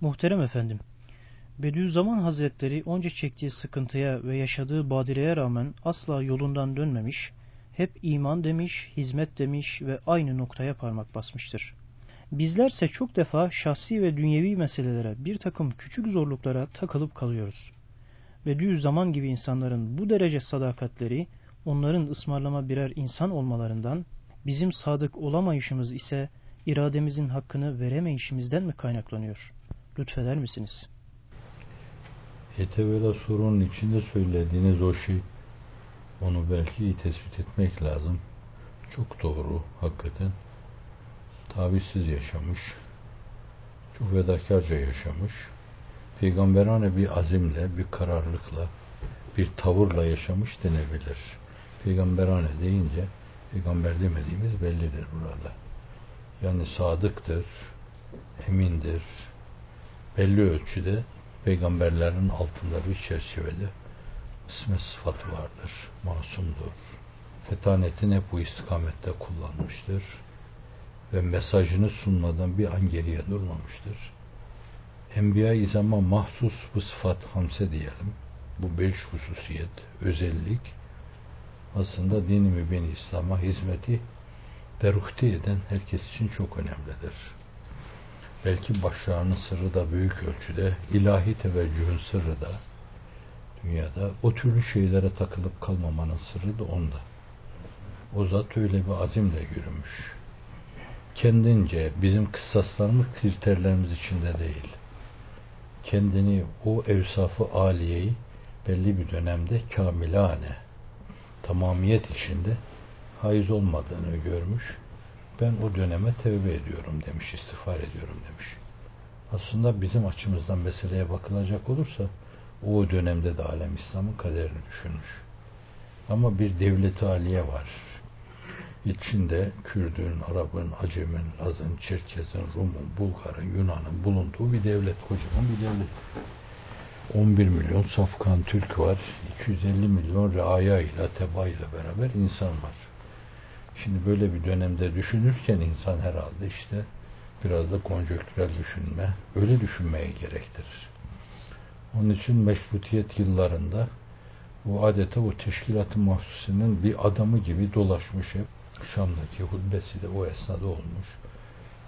Muhterem efendim, Bediüzzaman Hazretleri onca çektiği sıkıntıya ve yaşadığı badireye rağmen asla yolundan dönmemiş, hep iman demiş, hizmet demiş ve aynı noktaya parmak basmıştır. Bizlerse çok defa şahsi ve dünyevi meselelere bir takım küçük zorluklara takılıp kalıyoruz. Bediüzzaman gibi insanların bu derece sadakatleri, onların ısmarlama birer insan olmalarından, bizim sadık olamayışımız ise irademizin hakkını veremeyişimizden mi kaynaklanıyor? Lütfeder misiniz? Etevela sorunun içinde söylediğiniz o şey onu belki tespit etmek lazım. Çok doğru hakikaten. Tavizsiz yaşamış. Çok fedakarca yaşamış. Peygamberane bir azimle, bir kararlılıkla, bir tavırla yaşamış denebilir. Peygamberane deyince peygamber demediğimiz bellidir burada. Yani sadıktır, emindir, belli ölçüde peygamberlerin altında bir çerçevede isme sıfatı vardır, masumdur. Fetanetini hep bu istikamette kullanmıştır ve mesajını sunmadan bir an geriye durmamıştır. Enbiya-i zaman mahsus bu sıfat hamse diyelim. Bu beş hususiyet, özellik aslında dini mübin İslam'a hizmeti beruhti eden herkes için çok önemlidir. Belki başarının sırrı da büyük ölçüde, ilahi teveccühün sırrı da dünyada o türlü şeylere takılıp kalmamanın sırrı da onda. O zat öyle bir azimle yürümüş. Kendince bizim kıssaslarımız kriterlerimiz içinde değil. Kendini o evsafı aliyeyi belli bir dönemde kamilane, tamamiyet içinde haiz olmadığını görmüş. Ben o döneme tevbe ediyorum demiş, istiğfar ediyorum demiş. Aslında bizim açımızdan meseleye bakılacak olursa o dönemde de alem İslam'ın kaderini düşünmüş. Ama bir devleti aliye var. İçinde Kürdün, Arap'ın, Acem'in, Laz'ın, Çerkez'in, Rum'un, Bulgar'ın, Yunan'ın bulunduğu bir devlet, kocaman bir devlet. 11 milyon safkan Türk var, 250 milyon reaya ile, teba ile beraber insan var. Şimdi böyle bir dönemde düşünürken insan herhalde işte biraz da konjöktürel düşünme, öyle düşünmeye gerektirir. Onun için meşrutiyet yıllarında bu adeta o teşkilat-ı mahsusinin bir adamı gibi dolaşmış hep. Şam'daki hutbesi de o esnada olmuş.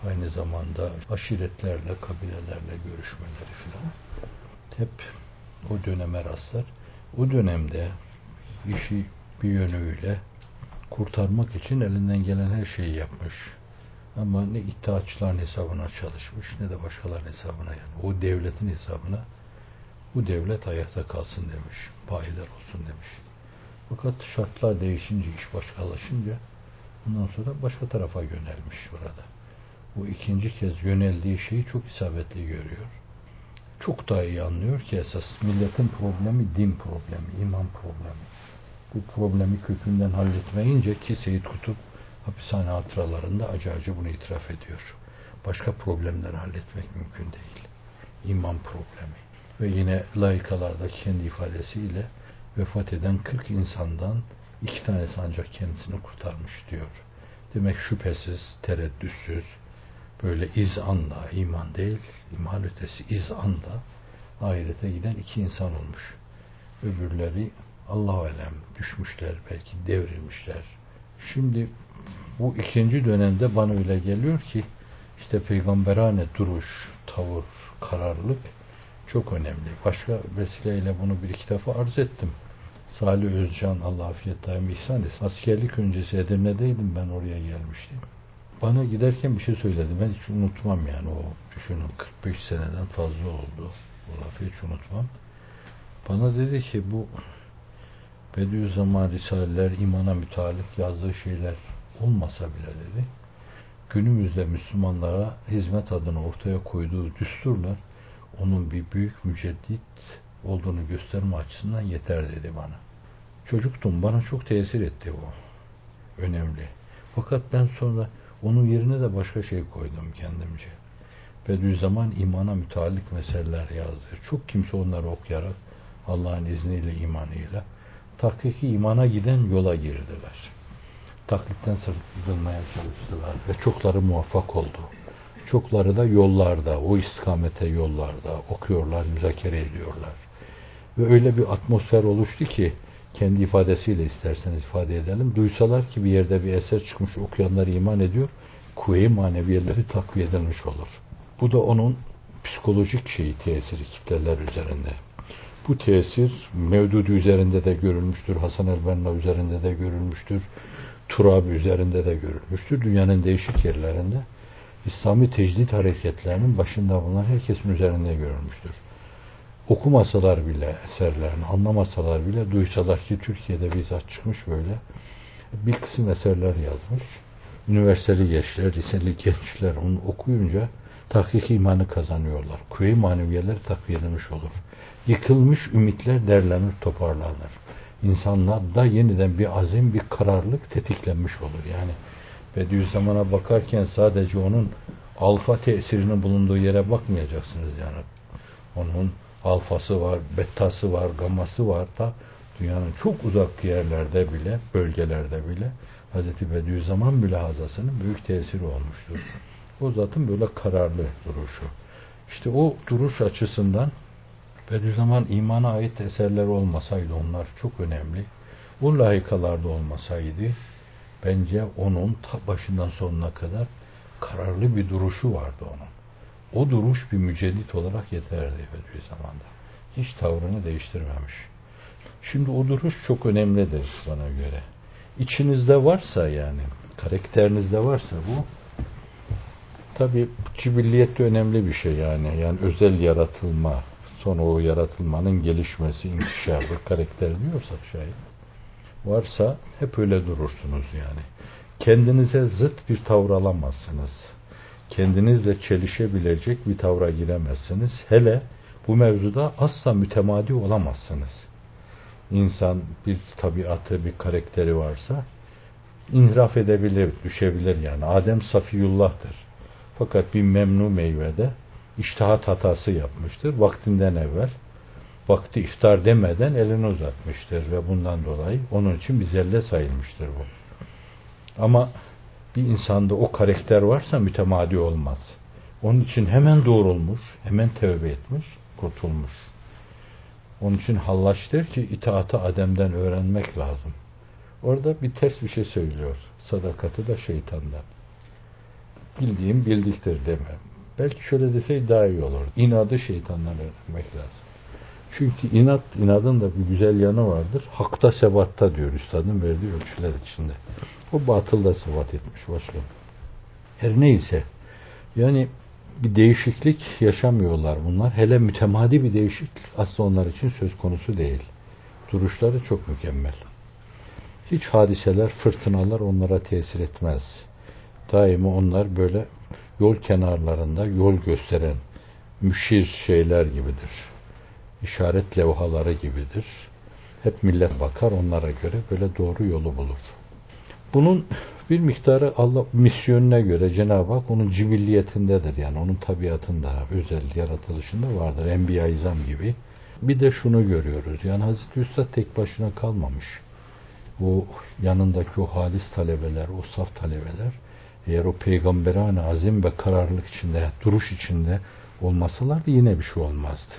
Aynı zamanda aşiretlerle, kabilelerle görüşmeleri filan. Hep o döneme rastlar. O dönemde işi bir yönüyle kurtarmak için elinden gelen her şeyi yapmış. Ama ne iddiaçıların hesabına çalışmış ne de başkalarının hesabına yani. O devletin hesabına bu devlet ayakta kalsın demiş. Payidar olsun demiş. Fakat şartlar değişince, iş başkalaşınca ondan sonra başka tarafa yönelmiş burada. Bu ikinci kez yöneldiği şeyi çok isabetli görüyor. Çok daha iyi anlıyor ki esas milletin problemi din problemi, iman problemi. Bu problemi kökünden halletmeyince ki Seyit Kutup hapishane hatıralarında acı acı bunu itiraf ediyor. Başka problemleri halletmek mümkün değil. İman problemi ve yine layıkalarda kendi ifadesiyle vefat eden 40 insandan iki tanesi ancak kendisini kurtarmış diyor. Demek şüphesiz, tereddütsüz, böyle izanla, iman değil, iman ötesi izanla ahirete giden iki insan olmuş. Öbürleri Allah alem düşmüşler, belki devrilmişler. Şimdi bu ikinci dönemde bana öyle geliyor ki işte peygamberane duruş, tavır, kararlılık çok önemli. Başka vesileyle bunu bir iki defa arz ettim. Salih Özcan Allah afiyet daim ihsan etsin. Askerlik öncesi Edirne'deydim ben oraya gelmiştim. Bana giderken bir şey söyledi. Ben hiç unutmam yani o düşünün 45 seneden fazla oldu. O lafı hiç unutmam. Bana dedi ki bu Bediüzzaman Risaleler imana mütalik yazdığı şeyler olmasa bile dedi günümüzde Müslümanlara hizmet adına ortaya koyduğu düsturlar onun bir büyük müceddit olduğunu gösterme açısından yeter dedi bana. Çocuktum bana çok tesir etti o. Önemli. Fakat ben sonra onun yerine de başka şey koydum kendimce. Bediüzzaman imana müteallik meseleler yazdı. Çok kimse onları okuyarak Allah'ın izniyle imanıyla tahkiki imana giden yola girdiler. Taklitten sırtılmaya çalıştılar ve çokları muvaffak oldu. Çokları da yollarda, o istikamete yollarda okuyorlar, müzakere ediyorlar. Ve öyle bir atmosfer oluştu ki kendi ifadesiyle isterseniz ifade edelim. Duysalar ki bir yerde bir eser çıkmış okuyanlar iman ediyor. Kuvve-i maneviyeleri takviye edilmiş olur. Bu da onun psikolojik şeyi tesiri kitleler üzerinde. Bu tesir Mevdudi üzerinde de görülmüştür. Hasan el-Benna üzerinde de görülmüştür. Turabi üzerinde de görülmüştür. Dünyanın değişik yerlerinde İslami tecdit hareketlerinin başında bulunan herkesin üzerinde görülmüştür. Okumasalar bile eserlerini, anlamasalar bile duysalar ki Türkiye'de bizzat çıkmış böyle bir kısım eserler yazmış. Üniversiteli gençler, liseli gençler onu okuyunca tahkik imanı kazanıyorlar. Kuvve-i maneviyeler takviye edilmiş olur. Yıkılmış ümitler derlenir, toparlanır. İnsanlarda yeniden bir azim, bir kararlılık tetiklenmiş olur. Yani Bediüzzaman'a bakarken sadece onun alfa tesirinin bulunduğu yere bakmayacaksınız yani. Onun alfası var, betası var, gaması var da dünyanın çok uzak yerlerde bile, bölgelerde bile Hz. Bediüzzaman mülahazasının büyük tesiri olmuştur. O zatın böyle kararlı duruşu. İşte o duruş açısından Bediüzzaman imana ait eserler olmasaydı onlar çok önemli. Bu layıkalarda olmasaydı bence onun ta başından sonuna kadar kararlı bir duruşu vardı onun. O duruş bir müceddit olarak yeterdi Bediüzzaman'da. Hiç tavrını değiştirmemiş. Şimdi o duruş çok önemlidir bana göre. İçinizde varsa yani, karakterinizde varsa bu tabi cibilliyet de önemli bir şey yani. Yani özel yaratılma, sonra o yaratılmanın gelişmesi, inkişafı, karakter diyorsak şayet varsa hep öyle durursunuz yani. Kendinize zıt bir tavır alamazsınız. Kendinizle çelişebilecek bir tavra giremezsiniz. Hele bu mevzuda asla mütemadi olamazsınız. İnsan bir tabiatı, bir karakteri varsa inhiraf edebilir, düşebilir yani. Adem Safiyullah'tır. Fakat bir memnu meyvede iştihat hatası yapmıştır vaktinden evvel vakti iftar demeden elini uzatmıştır ve bundan dolayı onun için bir zelle sayılmıştır bu. Ama bir insanda o karakter varsa mütemadi olmaz. Onun için hemen doğrulmuş, hemen tövbe etmiş, kurtulmuş. Onun için Hallaç ki itaatı Adem'den öğrenmek lazım. Orada bir ters bir şey söylüyor. Sadakati da şeytandan. Bildiğim bildiktir deme. Belki şöyle deseydi daha iyi olur. İnadı şeytandan öğrenmek lazım. Çünkü inat, inadın da bir güzel yanı vardır. Hakta sebatta diyor üstadın verdiği ölçüler içinde. O batılda sebat etmiş başka. Her neyse. Yani bir değişiklik yaşamıyorlar bunlar. Hele mütemadi bir değişiklik aslında onlar için söz konusu değil. Duruşları çok mükemmel. Hiç hadiseler, fırtınalar onlara tesir etmez. Daima onlar böyle yol kenarlarında yol gösteren müşir şeyler gibidir işaret levhaları gibidir. Hep millet bakar onlara göre böyle doğru yolu bulur. Bunun bir miktarı Allah misyonuna göre Cenab-ı Hak onun cibilliyetindedir. Yani onun tabiatında, özel yaratılışında vardır. Enbiya izam gibi. Bir de şunu görüyoruz. Yani Hazreti Üstad tek başına kalmamış. O yanındaki o halis talebeler, o saf talebeler eğer o peygamberane azim ve kararlılık içinde, duruş içinde olmasalardı yine bir şey olmazdı.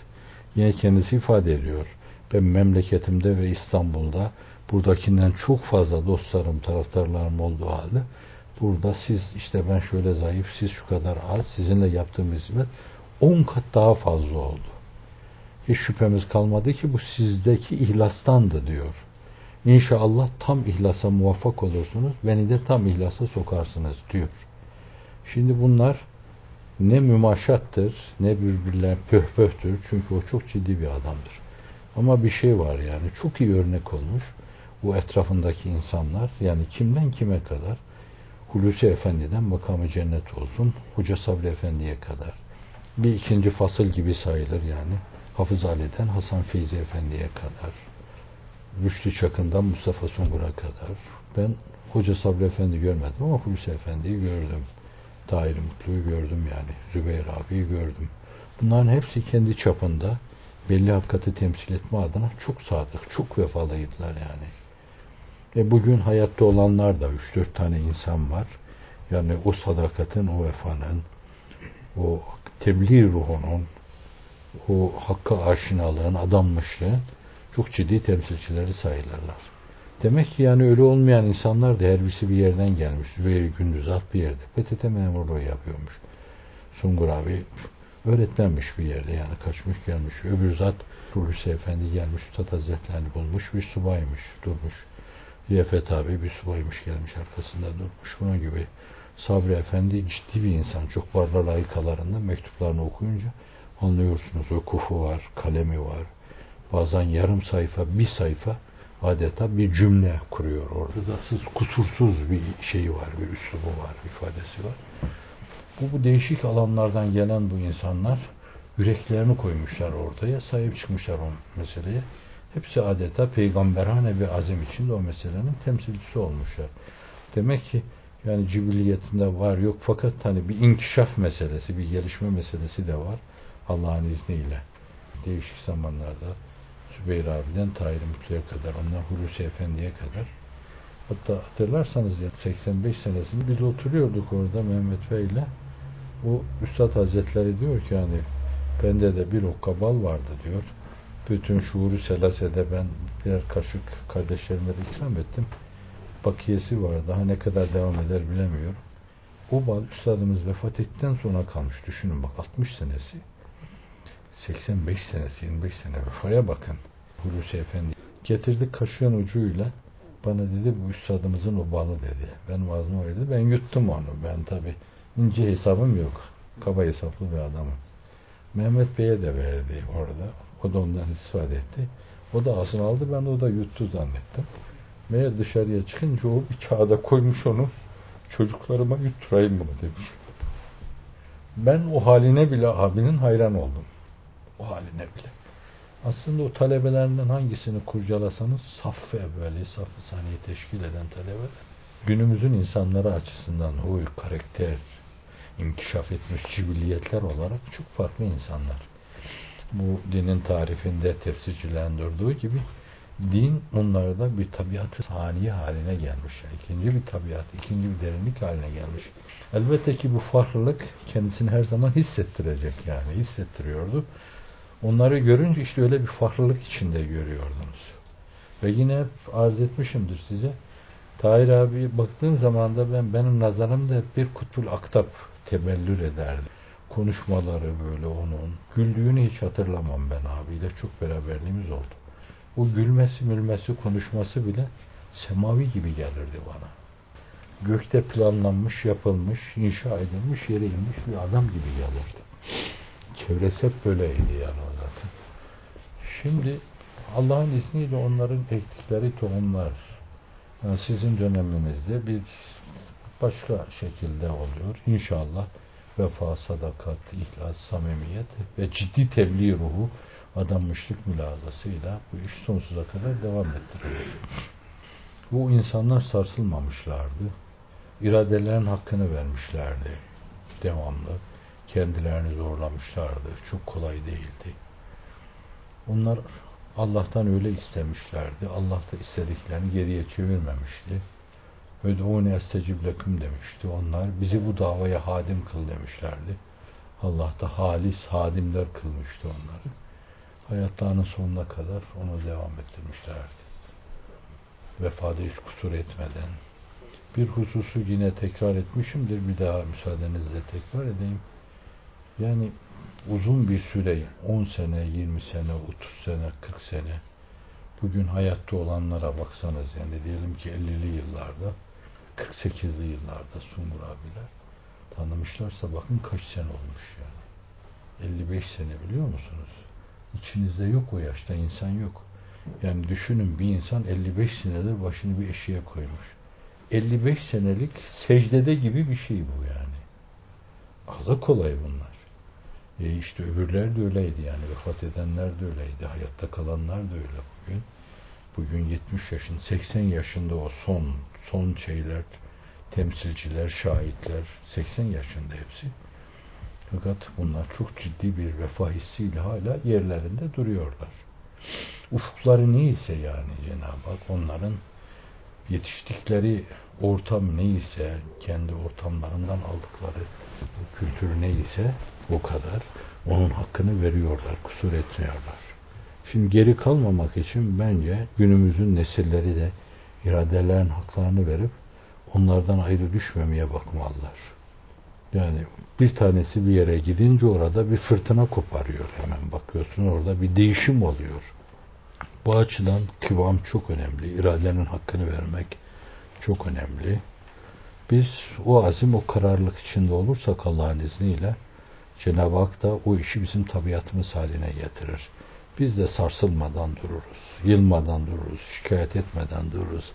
Yine kendisi ifade ediyor. Ben memleketimde ve İstanbul'da buradakinden çok fazla dostlarım, taraftarlarım olduğu halde burada siz işte ben şöyle zayıf, siz şu kadar az, sizinle yaptığım hizmet on kat daha fazla oldu. Hiç şüphemiz kalmadı ki bu sizdeki ihlastandı diyor. İnşallah tam ihlasa muvaffak olursunuz, beni de tam ihlasa sokarsınız diyor. Şimdi bunlar ne mümaşattır ne birbirler pöhpöhtür. Çünkü o çok ciddi bir adamdır. Ama bir şey var yani çok iyi örnek olmuş. Bu etrafındaki insanlar yani kimden kime kadar Hulusi Efendi'den makamı cennet olsun Hoca Sabri Efendi'ye kadar bir ikinci fasıl gibi sayılır yani Hafız Ali'den Hasan Feyzi Efendi'ye kadar Rüştü Çakın'dan Mustafa Sungur'a kadar ben Hoca Sabri Efendi görmedim ama Hulusi Efendi'yi gördüm. Tahir Mutlu'yu gördüm yani. Zübeyir abiyi gördüm. Bunların hepsi kendi çapında belli hakikati temsil etme adına çok sadık, çok vefalıydılar yani. E bugün hayatta olanlar da 3-4 tane insan var. Yani o sadakatin, o vefanın, o tebliğ ruhunun, o hakka aşinalığın, adanmışlığın çok ciddi temsilcileri sayılırlar. Demek ki yani öyle olmayan insanlar da her birisi bir yerden gelmiş. Zübeyir Gündüzat bir yerde. PTT memurluğu yapıyormuş. Sungur abi öğretmenmiş bir yerde yani kaçmış gelmiş. Öbür zat Hulusi Efendi gelmiş Üstad Hazretlerini bulmuş bir subaymış durmuş. Riyafet abi bir subaymış gelmiş arkasında durmuş. Bunun gibi Sabri Efendi ciddi bir insan. Çok varlar layıkalarında mektuplarını okuyunca anlıyorsunuz. Okufu var, kalemi var. Bazen yarım sayfa, bir sayfa adeta bir cümle kuruyor orada da siz kusursuz bir şeyi var, bir üslubu var, ifadesi var. Bu, bu değişik alanlardan gelen bu insanlar yüreklerini koymuşlar ortaya, sahip çıkmışlar o meseleye. Hepsi adeta peygamberane bir azim içinde o meselenin temsilcisi olmuşlar. Demek ki yani cibiliyetinde var yok fakat hani bir inkişaf meselesi, bir gelişme meselesi de var Allah'ın izniyle. Değişik zamanlarda Zübeyir abiden Tahir Mutlu'ya kadar, ondan Hulusi Efendi'ye kadar. Hatta hatırlarsanız ya 85 senesinde biz oturuyorduk orada Mehmet Bey ile. Bu Üstad Hazretleri diyor ki yani bende de bir okka bal vardı diyor. Bütün şuuru selasede ben birer kaşık kardeşlerime de ikram ettim. Bakiyesi var. Daha ne kadar devam eder bilemiyorum. O bal üstadımız vefat ettikten sonra kalmış. Düşünün bak 60 senesi. 85 senesi, 25 sene vefaya bakın. Hulusi Efendi getirdi kaşığın ucuyla bana dedi bu üstadımızın o balı dedi. Ben vazma öyle Ben yuttum onu. Ben tabi ince hesabım yok. Kaba hesaplı bir adamım. Mehmet Bey'e de verdi orada. O da ondan istifade etti. O da asını aldı. Ben o da yuttu zannettim. Meğer dışarıya çıkınca o bir kağıda koymuş onu. Çocuklarıma yutturayım bunu demiş. Ben o haline bile abinin hayran oldum. O haline bile. Aslında o talebelerinden hangisini kurcalasanız saf evveli, saf saniye teşkil eden talebeler günümüzün insanları açısından huy, karakter, inkişaf etmiş cibilliyetler olarak çok farklı insanlar. Bu dinin tarifinde tefsircilendirdiği gibi din onlarda bir tabiatı saniye haline gelmiş. İkinci bir tabiat, ikinci bir derinlik haline gelmiş. Elbette ki bu farklılık kendisini her zaman hissettirecek yani hissettiriyordu. Onları görünce işte öyle bir farklılık içinde görüyordunuz. Ve yine hep arz etmişimdir size. Tahir abi baktığım zaman da ben benim nazarımda bir kutbul aktap tebellür ederdi. Konuşmaları böyle onun. Güldüğünü hiç hatırlamam ben abiyle. Çok beraberliğimiz oldu. O gülmesi, mülmesi, konuşması bile semavi gibi gelirdi bana. Gökte planlanmış, yapılmış, inşa edilmiş, yere inmiş bir adam gibi gelirdi. Çevresi hep böyleydi yani o zaten. Şimdi Allah'ın izniyle onların ektikleri tohumlar yani sizin döneminizde bir başka şekilde oluyor. İnşallah vefa, sadakat, ihlas, samimiyet ve ciddi tebliğ ruhu adanmışlık mülazasıyla bu iş sonsuza kadar devam ettiriyor. Bu insanlar sarsılmamışlardı. İradelerin hakkını vermişlerdi. Devamlı kendilerini zorlamışlardı. Çok kolay değildi. Onlar Allah'tan öyle istemişlerdi. Allah da istediklerini geriye çevirmemişti. Ödûne estecib leküm demişti. Onlar bizi bu davaya hadim kıl demişlerdi. Allah da halis hadimler kılmıştı onları. Hayatlarının sonuna kadar onu devam ettirmişlerdi. Vefada hiç kusur etmeden. Bir hususu yine tekrar etmişimdir. Bir daha müsaadenizle tekrar edeyim. Yani uzun bir süre 10 sene, 20 sene, 30 sene, 40 sene bugün hayatta olanlara baksanız yani diyelim ki 50'li yıllarda 48'li yıllarda Sungur abiler tanımışlarsa bakın kaç sene olmuş yani. 55 sene biliyor musunuz? İçinizde yok o yaşta insan yok. Yani düşünün bir insan 55 senedir başını bir eşiğe koymuş. 55 senelik secdede gibi bir şey bu yani. Azı kolay bunlar. E işte öbürler de öyleydi yani. Vefat edenler de öyleydi. Hayatta kalanlar da öyle bugün. Bugün 70 yaşın, 80 yaşında o son, son şeyler, temsilciler, şahitler, 80 yaşında hepsi. Fakat bunlar çok ciddi bir vefa hissiyle hala yerlerinde duruyorlar. Ufukları neyse yani Cenab-ı Hak onların yetiştikleri ortam neyse, kendi ortamlarından aldıkları kültür neyse o kadar onun hakkını veriyorlar, kusur etmiyorlar. Şimdi geri kalmamak için bence günümüzün nesilleri de iradelerin haklarını verip onlardan ayrı düşmemeye bakmalılar. Yani bir tanesi bir yere gidince orada bir fırtına koparıyor hemen bakıyorsun orada bir değişim oluyor. Bu açıdan kıvam çok önemli. İradenin hakkını vermek çok önemli. Biz o azim, o kararlılık içinde olursak Allah'ın izniyle Cenab-ı Hak da o işi bizim tabiatımız haline getirir. Biz de sarsılmadan dururuz, yılmadan dururuz, şikayet etmeden dururuz.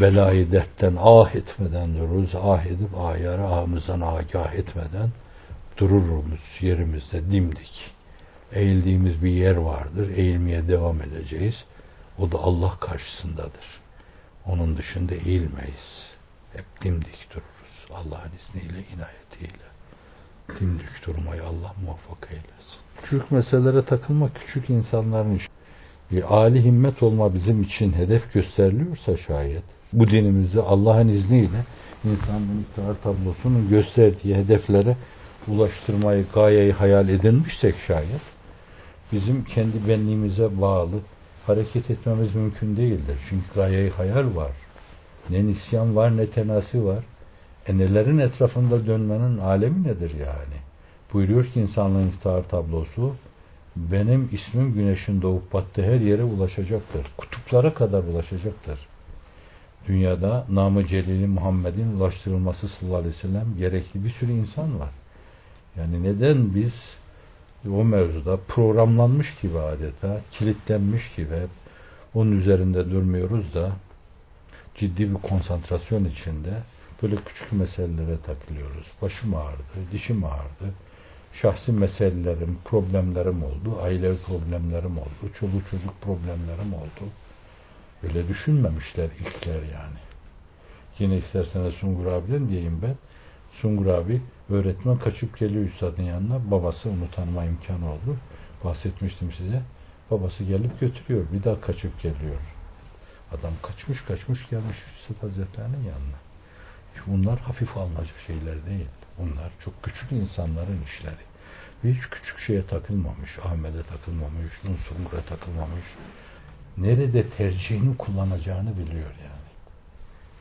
Belayı dertten ah etmeden dururuz, ah edip ayarı ahımızdan agah etmeden dururuz yerimizde dimdik. Eğildiğimiz bir yer vardır, eğilmeye devam edeceğiz. O da Allah karşısındadır. Onun dışında eğilmeyiz. Hep dimdik dururuz. Allah'ın izniyle, inayetiyle. Dimdik durmayı Allah muvaffak eylesin. Küçük meselelere takılmak küçük insanların işi. Bir âli himmet olma bizim için hedef gösteriliyorsa şayet, bu dinimizi Allah'ın izniyle insanın iktidar tablosunun gösterdiği hedeflere ulaştırmayı, gayeyi hayal edinmişsek şayet, bizim kendi benliğimize bağlı hareket etmemiz mümkün değildir. Çünkü gayeyi hayal var. Ne nisyan var ne tenasi var. E nelerin etrafında dönmenin alemi nedir yani? Buyuruyor ki insanlığın iftihar tablosu benim ismim güneşin doğup battığı her yere ulaşacaktır. Kutuplara kadar ulaşacaktır. Dünyada namı celili Muhammed'in ulaştırılması sallallahu aleyhi ve sellem gerekli bir sürü insan var. Yani neden biz o mevzuda programlanmış gibi adeta, kilitlenmiş gibi hep onun üzerinde durmuyoruz da ciddi bir konsantrasyon içinde böyle küçük meselelere takılıyoruz. Başım ağrıdı, dişim ağrıdı, şahsi meselelerim, problemlerim oldu, aile problemlerim oldu, çoluk çocuk problemlerim oldu. Öyle düşünmemişler ilkler yani. Yine isterseniz Sungur abiden diyeyim ben. Sungur abi öğretmen kaçıp geliyor üstadın yanına. Babası onu tanıma imkanı oldu. Bahsetmiştim size. Babası gelip götürüyor. Bir daha kaçıp geliyor. Adam kaçmış kaçmış gelmiş Üstad Hazretlerinin yanına. Bunlar hafif alınacak şeyler değil. Bunlar çok küçük insanların işleri. Hiç küçük şeye takılmamış. Ahmet'e takılmamış. Nusungur'a takılmamış. Nerede tercihini kullanacağını biliyor yani.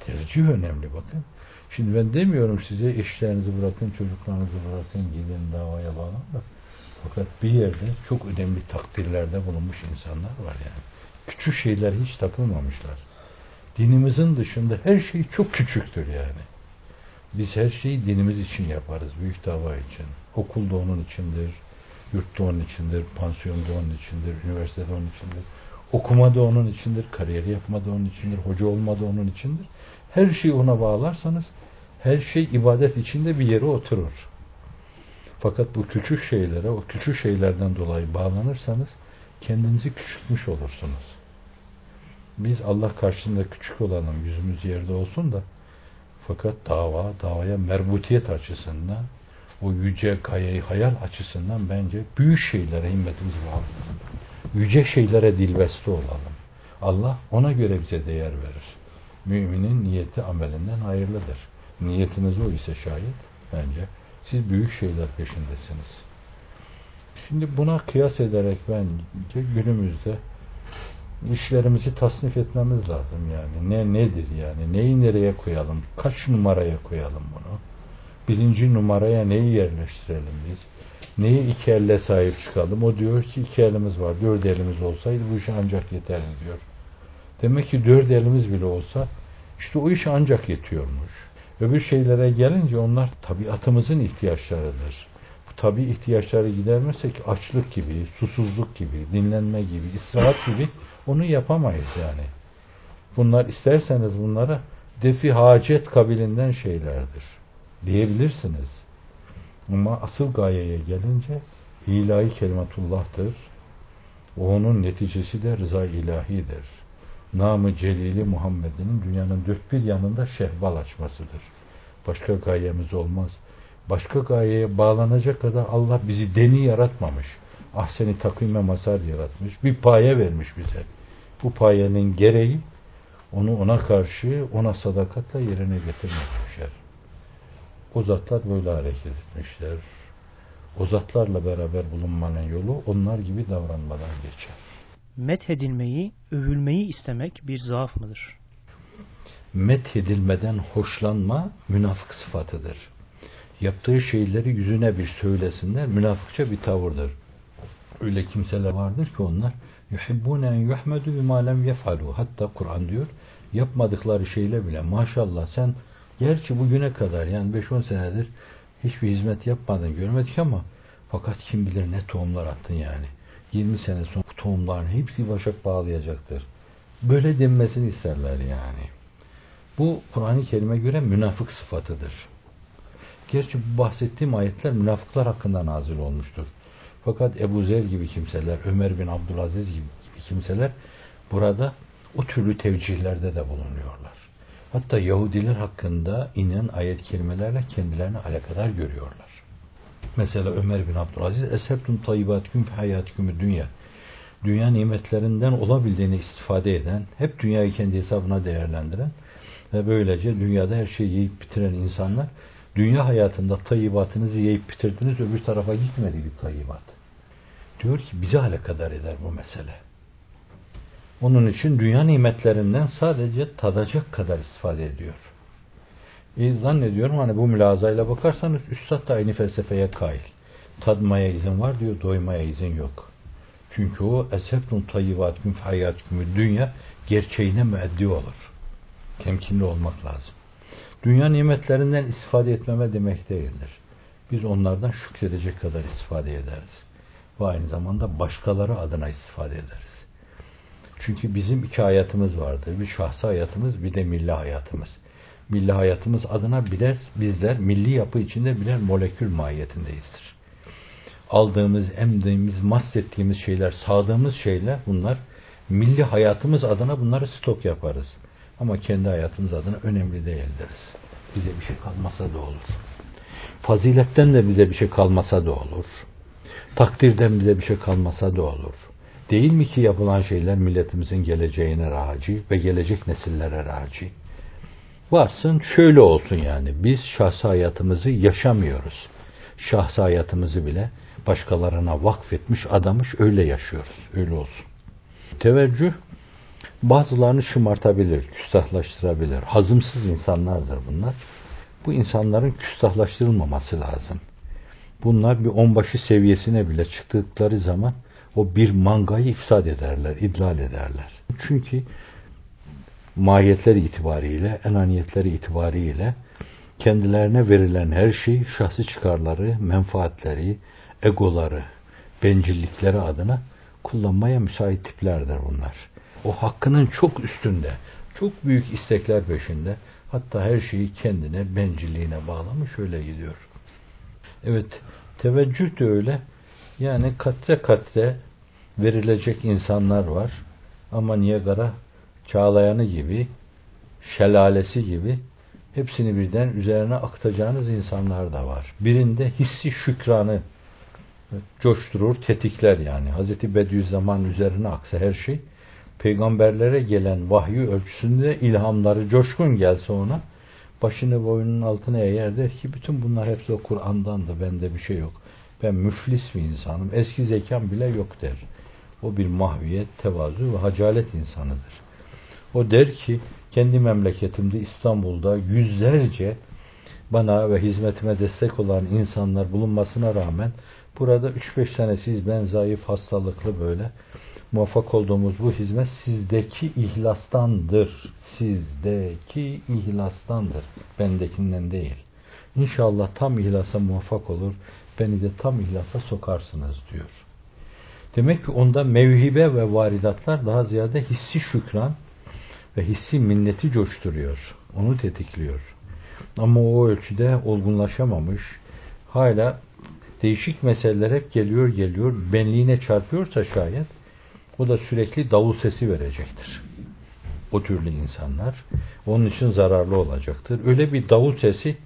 Tercih önemli bakın. Şimdi ben demiyorum size eşlerinizi bırakın, çocuklarınızı bırakın, gidin davaya bağlan da. Fakat bir yerde çok önemli takdirlerde bulunmuş insanlar var yani. Küçük şeyler hiç takılmamışlar. Dinimizin dışında her şey çok küçüktür yani. Biz her şeyi dinimiz için yaparız, büyük dava için. Okulda onun içindir, yurtta onun içindir, pansiyonda onun içindir, üniversitede onun içindir. Okuma da onun içindir, kariyer yapma da onun içindir, hoca olma da onun içindir. Her şeyi ona bağlarsanız her şey ibadet içinde bir yere oturur. Fakat bu küçük şeylere, o küçük şeylerden dolayı bağlanırsanız kendinizi küçültmüş olursunuz. Biz Allah karşısında küçük olalım, yüzümüz yerde olsun da fakat dava, davaya merbutiyet açısından o yüce gayeyi hayal açısından bence büyük şeylere himmetimiz bağlı. Yüce şeylere dilbeste olalım. Allah ona göre bize değer verir. Müminin niyeti amelinden hayırlıdır. Niyetiniz o ise şayet bence siz büyük şeyler peşindesiniz. Şimdi buna kıyas ederek bence günümüzde işlerimizi tasnif etmemiz lazım yani. Ne nedir yani? Neyi nereye koyalım? Kaç numaraya koyalım bunu? Birinci numaraya neyi yerleştirelim biz? Neyi iki elle sahip çıkalım? O diyor ki iki elimiz var. Dört elimiz olsaydı bu iş ancak yeterli diyor. Demek ki dört elimiz bile olsa işte o iş ancak yetiyormuş. Öbür şeylere gelince onlar tabiatımızın ihtiyaçlarıdır. Bu tabi ihtiyaçları gidermezsek açlık gibi, susuzluk gibi, dinlenme gibi, istirahat gibi onu yapamayız yani. Bunlar isterseniz bunlara defi hacet kabilinden şeylerdir. Diyebilirsiniz. Ama asıl gayeye gelince ilahi kelimatullah'tır. O onun neticesi de rıza ilahidir. Namı Celili Muhammed'in dünyanın dört bir yanında şehval açmasıdır. Başka gayemiz olmaz. Başka gayeye bağlanacak kadar Allah bizi deni yaratmamış. Ah seni takvime masar yaratmış. Bir paye vermiş bize. Bu payenin gereği Onu ona karşı ona sadakatle yerine getirmek düşer. O zatlar böyle hareket etmişler. O zatlarla beraber bulunmanın yolu onlar gibi davranmadan geçer. Methedilmeyi, övülmeyi istemek bir zaaf mıdır? Methedilmeden hoşlanma münafık sıfatıdır. Yaptığı şeyleri yüzüne bir söylesinler münafıkça bir tavırdır. Öyle kimseler vardır ki onlar yuhibbune en yuhmedu bima lem yefalu. Hatta Kur'an diyor yapmadıkları şeyle bile maşallah sen gerçi bugüne kadar yani 5-10 senedir hiçbir hizmet yapmadın görmedik ama fakat kim bilir ne tohumlar attın yani. 20 sene sonra tohumların hepsi başak bağlayacaktır. Böyle denmesini isterler yani. Bu Kur'an-ı Kerim'e göre münafık sıfatıdır. Gerçi bu bahsettiğim ayetler münafıklar hakkında nazil olmuştur. Fakat Ebu Zer gibi kimseler, Ömer bin Abdülaziz gibi kimseler burada o türlü tevcihlerde de bulunuyorlar. Hatta Yahudiler hakkında inen ayet kelimelerle kendilerini alakadar görüyorlar. Mesela Ömer bin Abdülaziz Esebtum tayyibatüküm fi hayatüküm dünya Dünya nimetlerinden olabildiğini istifade eden, hep dünyayı kendi hesabına değerlendiren ve böylece dünyada her şeyi yiyip bitiren insanlar dünya hayatında tayyibatınızı yiyip bitirdiniz öbür tarafa gitmedi bir tayyibat. Diyor ki bizi alakadar eder bu mesele. Onun için dünya nimetlerinden sadece tadacak kadar istifade ediyor. E, zannediyorum hani bu mülazayla bakarsanız Üstad da aynı felsefeye kail. Tadmaya izin var diyor, doymaya izin yok. Çünkü o esefnun tayyivat gün hayatükümü dünya gerçeğine müeddi olur. Temkinli olmak lazım. Dünya nimetlerinden istifade etmeme demek değildir. Biz onlardan şükredecek kadar istifade ederiz. Ve aynı zamanda başkaları adına istifade ederiz. Çünkü bizim iki hayatımız vardır. Bir şahsi hayatımız, bir de milli hayatımız. Milli hayatımız adına birer, bizler milli yapı içinde birer molekül mahiyetindeyizdir. Aldığımız, emdiğimiz, mahsettiğimiz şeyler, sağdığımız şeyler bunlar milli hayatımız adına bunları stok yaparız. Ama kendi hayatımız adına önemli değildiriz. Bize bir şey kalmasa da olur. Faziletten de bize bir şey kalmasa da olur. Takdirden bize bir şey kalmasa da olur. Değil mi ki yapılan şeyler milletimizin geleceğine raci ve gelecek nesillere raci? Varsın şöyle olsun yani. Biz şahsi hayatımızı yaşamıyoruz. Şahsi hayatımızı bile başkalarına vakfetmiş adamış öyle yaşıyoruz. Öyle olsun. Teveccüh bazılarını şımartabilir, küstahlaştırabilir. Hazımsız insanlardır bunlar. Bu insanların küstahlaştırılmaması lazım. Bunlar bir onbaşı seviyesine bile çıktıkları zaman o bir mangayı ifsad ederler, idlal ederler. Çünkü mahiyetleri itibariyle, enaniyetleri itibariyle kendilerine verilen her şey şahsi çıkarları, menfaatleri, egoları, bencillikleri adına kullanmaya müsait tiplerdir bunlar. O hakkının çok üstünde, çok büyük istekler peşinde, hatta her şeyi kendine, bencilliğine bağlamış öyle gidiyor. Evet, teveccüh de öyle. Yani katre katre verilecek insanlar var. Ama Niagara çağlayanı gibi, şelalesi gibi hepsini birden üzerine aktacağınız insanlar da var. Birinde hissi şükranı coşturur, tetikler yani. Hazreti Bediüzzaman üzerine aksa her şey. Peygamberlere gelen vahyi ölçüsünde ilhamları coşkun gelse ona başını boynunun altına eğer der ki bütün bunlar hepsi o Kur'an'dandı bende bir şey yok. Ben müflis bir insanım. Eski zekam bile yok der. O bir mahviyet, tevazu ve hacalet insanıdır. O der ki kendi memleketimde İstanbul'da yüzlerce bana ve hizmetime destek olan insanlar bulunmasına rağmen burada 3-5 tanesiz ben zayıf, hastalıklı böyle muvaffak olduğumuz bu hizmet sizdeki ihlastandır. Sizdeki ihlastandır. Bendekinden değil. İnşallah tam ihlasa muvaffak olur. Beni de tam ihlasa sokarsınız diyor. Demek ki onda mevhibe ve varidatlar daha ziyade hissi şükran ve hissi minneti coşturuyor. Onu tetikliyor. Ama o ölçüde olgunlaşamamış, hala değişik meseleler hep geliyor geliyor, benliğine çarpıyorsa şayet, o da sürekli davul sesi verecektir. O türlü insanlar. Onun için zararlı olacaktır. Öyle bir davul sesi,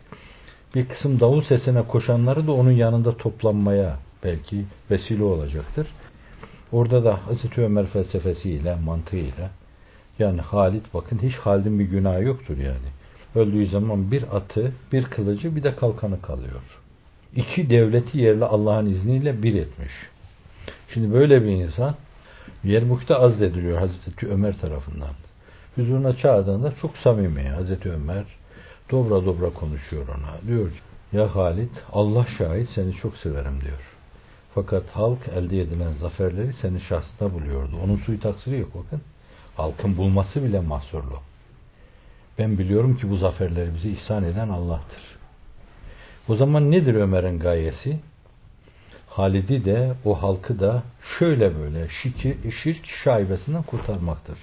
bir kısım davul sesine koşanları da onun yanında toplanmaya belki vesile olacaktır. Orada da Hazreti Ömer felsefesiyle, mantığıyla Yani Halit bakın hiç Halid'in bir günahı yoktur yani. Öldüğü zaman bir atı, bir kılıcı, bir de kalkanı kalıyor. İki devleti yerle Allah'ın izniyle bir etmiş. Şimdi böyle bir insan Yermuk'ta azlediliyor Hazreti Ömer tarafından. Huzuruna çağırdığında çok samimi Hazreti Ömer dobra dobra konuşuyor ona. Diyor ya Halit Allah şahit seni çok severim diyor. Fakat halk elde edilen zaferleri senin şahsında buluyordu. Onun suyu taksiri yok bakın. Halkın bulması bile mahsurlu. Ben biliyorum ki bu zaferleri bize ihsan eden Allah'tır. O zaman nedir Ömer'in gayesi? Halid'i de o halkı da şöyle böyle şirk, şirk şaibesinden kurtarmaktır.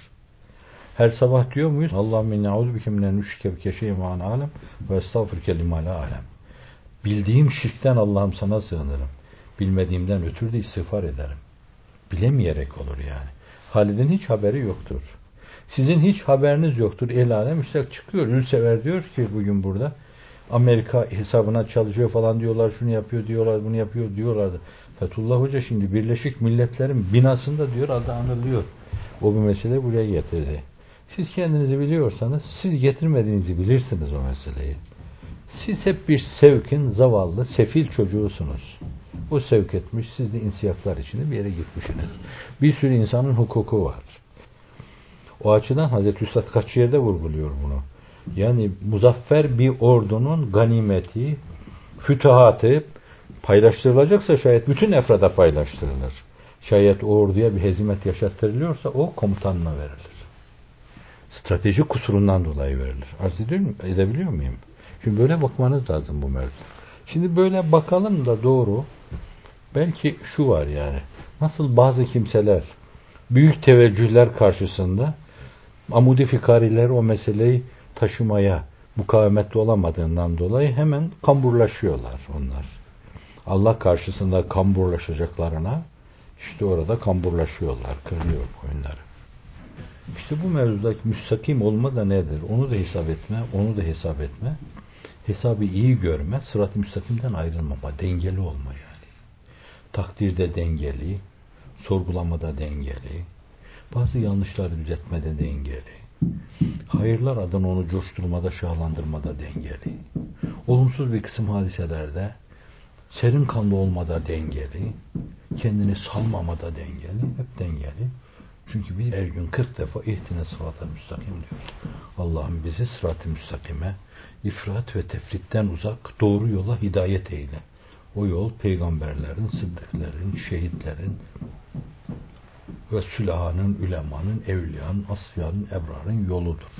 Her sabah diyor muyuz? Allahümme inne auzu bike minen nüşrike bike şeyman alem ve estağfirke limala alem. Bildiğim şirkten Allah'ım sana sığınırım. Bilmediğimden ötürü de istiğfar ederim. Bilemeyerek olur yani. Halid'in hiç haberi yoktur. Sizin hiç haberiniz yoktur. El alem işte çıkıyor. Ülsever diyor ki bugün burada Amerika hesabına çalışıyor falan diyorlar. Şunu yapıyor diyorlar. Bunu yapıyor diyorlardı. Fethullah Hoca şimdi Birleşik Milletler'in binasında diyor adı anılıyor. O bir mesele buraya getirdi. Siz kendinizi biliyorsanız siz getirmediğinizi bilirsiniz o meseleyi. Siz hep bir sevkin zavallı, sefil çocuğusunuz. O sevk etmiş, siz de insiyaklar içinde bir yere gitmişsiniz. Bir sürü insanın hukuku var. O açıdan Hazreti Üstad kaç yerde vurguluyor bunu. Yani muzaffer bir ordunun ganimeti, fütuhatı paylaştırılacaksa şayet bütün efrada paylaştırılır. Şayet o orduya bir hezimet yaşattırılıyorsa o komutanına verilir. Strateji kusurundan dolayı verilir. Arz? Edebiliyor muyum? Şimdi böyle bakmanız lazım bu mevzu. Şimdi böyle bakalım da doğru. Belki şu var yani. Nasıl bazı kimseler büyük teveccühler karşısında amudi fikariler o meseleyi taşımaya mukavemetli olamadığından dolayı hemen kamburlaşıyorlar onlar. Allah karşısında kamburlaşacaklarına işte orada kamburlaşıyorlar, kırıyor boyunları. İşte bu mevzudaki müstakim olma da nedir? Onu da hesap etme, onu da hesap etme. Hesabı iyi görme, sırat-ı müstakimden ayrılmama, dengeli olma yani. Takdirde dengeli, sorgulamada dengeli, bazı yanlışları düzeltmede dengeli, hayırlar adına onu coşturmada, şahlandırmada dengeli, olumsuz bir kısım hadiselerde serin kanlı olmada dengeli, kendini salmamada dengeli, hep dengeli. Çünkü biz her gün 40 defa ihtine sırat-ı müstakim diyoruz. Allah'ım bizi sırat-ı müstakime, ifrat ve tefritten uzak, doğru yola hidayet eyle. O yol peygamberlerin, sıddıkların, şehitlerin ve sülahanın, ülemanın, evliyanın, asfiyanın, ebrarın yoludur.